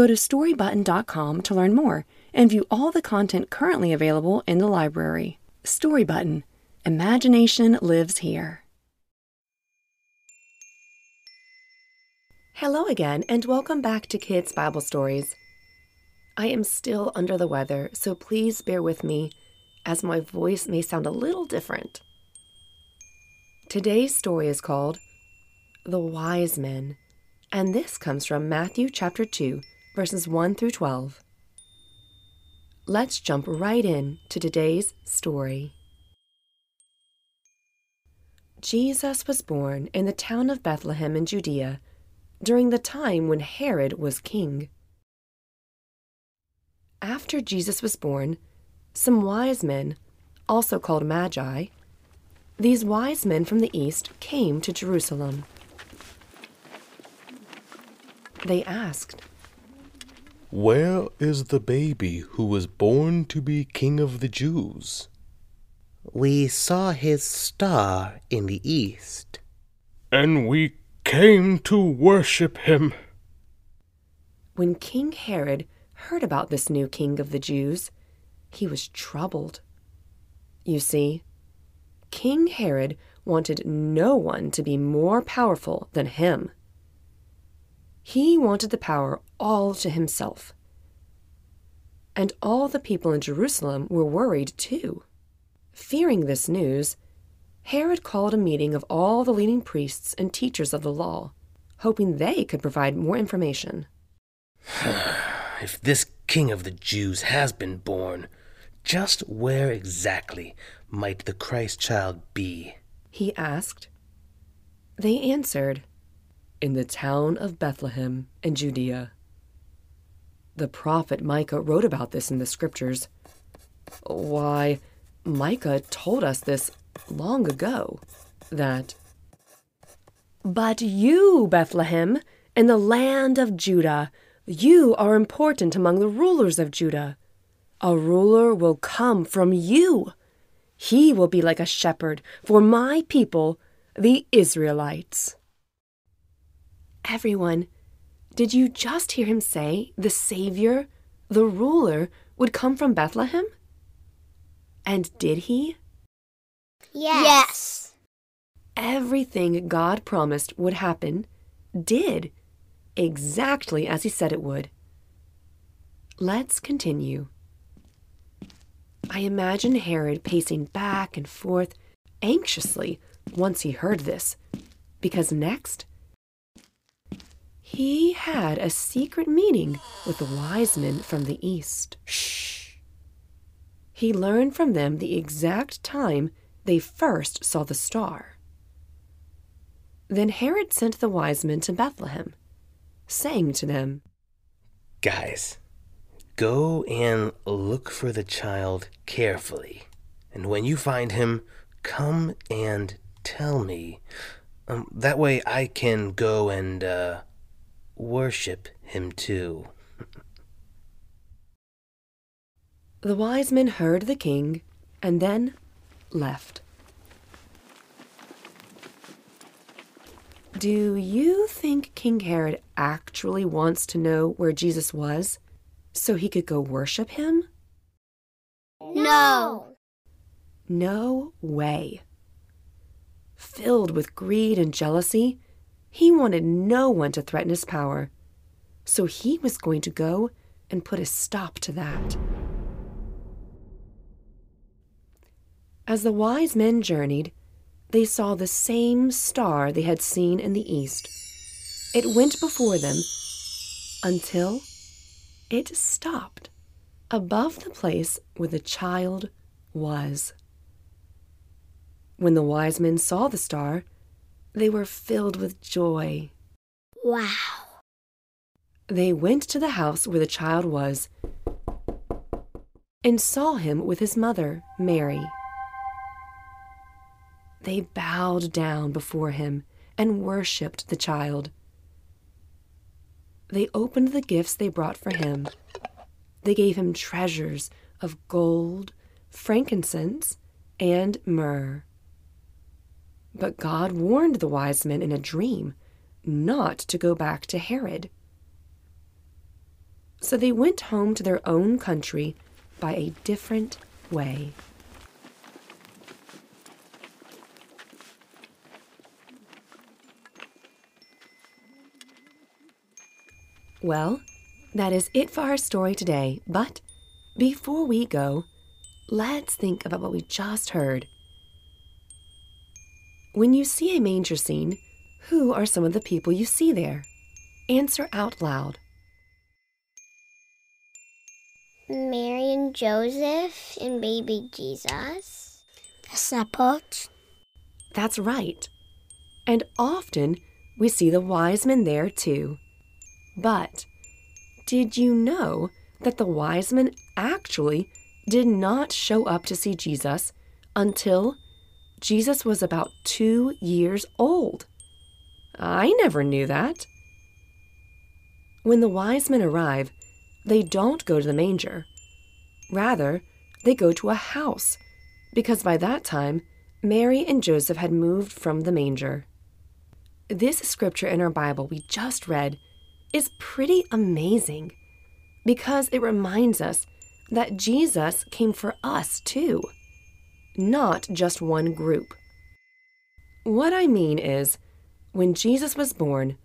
Go to storybutton.com to learn more and view all the content currently available in the library. Storybutton Imagination lives here. Hello again, and welcome back to Kids Bible Stories. I am still under the weather, so please bear with me as my voice may sound a little different. Today's story is called The Wise Men, and this comes from Matthew chapter 2, verses 1 through 12. Let's jump right in to today's story. Jesus was born in the town of Bethlehem in Judea during the time when Herod was king. After Jesus was born, some wise men, also called Magi, these wise men from the east came to Jerusalem. They asked, Where is the baby who was born to be King of the Jews? We saw his star in the east. And we came to worship him. When King Herod heard about this new king of the Jews, he was troubled. You see, King Herod wanted no one to be more powerful than him. He wanted the power all to himself. And all the people in Jerusalem were worried too. Fearing this news, Herod called a meeting of all the leading priests and teachers of the law, hoping they could provide more information. if this king of the Jews has been born, just where exactly might the Christ child be? He asked. They answered, In the town of Bethlehem in Judea. The prophet Micah wrote about this in the scriptures. Why, Micah told us this long ago that. But you, Bethlehem, in the land of Judah, you are important among the rulers of Judah. A ruler will come from you. He will be like a shepherd for my people, the Israelites. Everyone, did you just hear him say the Savior, the ruler, would come from Bethlehem? And did he? Yes. yes. Everything God promised would happen did, exactly as he said it would. Let's continue. I imagine Herod pacing back and forth anxiously once he heard this, because next he had a secret meeting with the wise men from the east. Shh. He learned from them the exact time they first saw the star. Then Herod sent the wise men to Bethlehem, saying to them, Guys, go and look for the child carefully, and when you find him, come and tell me. Um, that way I can go and uh, worship him too. The wise men heard the king and then left. Do you think King Herod actually wants to know where Jesus was so he could go worship him? No. No way. Filled with greed and jealousy, he wanted no one to threaten his power, so he was going to go and put a stop to that. As the wise men journeyed, they saw the same star they had seen in the east. It went before them until it stopped above the place where the child was. When the wise men saw the star, they were filled with joy. Wow. They went to the house where the child was and saw him with his mother, Mary. They bowed down before him and worshipped the child. They opened the gifts they brought for him. They gave him treasures of gold, frankincense, and myrrh. But God warned the wise men in a dream not to go back to Herod. So they went home to their own country by a different way. Well, that is it for our story today, but before we go, let's think about what we just heard. When you see a manger scene, who are some of the people you see there? Answer out loud. Mary and Joseph and baby Jesus. The support. That's right. And often we see the wise men there too. But did you know that the wise men actually did not show up to see Jesus until Jesus was about two years old? I never knew that. When the wise men arrive, they don't go to the manger. Rather, they go to a house, because by that time, Mary and Joseph had moved from the manger. This scripture in our Bible we just read is pretty amazing because it reminds us that Jesus came for us too, not just one group. What I mean is, when Jesus was born,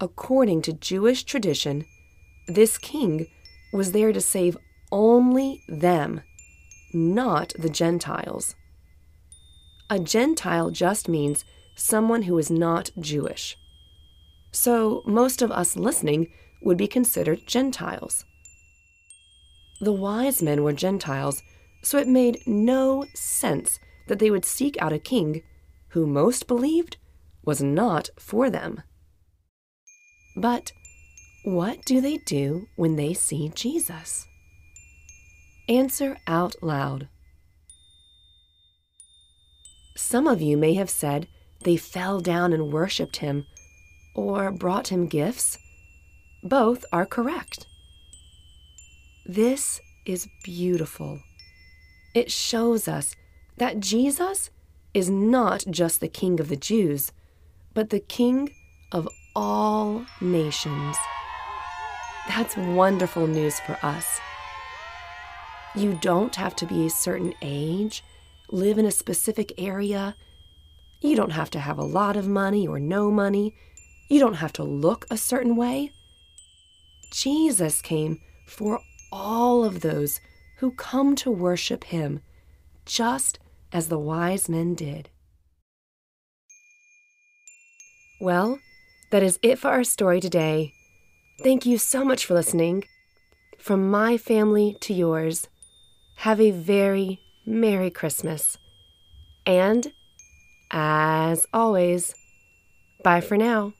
according to Jewish tradition, this king was there to save only them, not the Gentiles. A Gentile just means someone who is not Jewish. So most of us listening would be considered Gentiles. The wise men were Gentiles, so it made no sense that they would seek out a king who most believed was not for them. But what do they do when they see Jesus? Answer out loud. Some of you may have said they fell down and worshiped him or brought him gifts. Both are correct. This is beautiful. It shows us that Jesus is not just the King of the Jews, but the King of all nations. That's wonderful news for us. You don't have to be a certain age, live in a specific area. You don't have to have a lot of money or no money. You don't have to look a certain way. Jesus came for all of those who come to worship him, just as the wise men did. Well, that is it for our story today. Thank you so much for listening. From my family to yours, have a very Merry Christmas. And, as always, bye for now.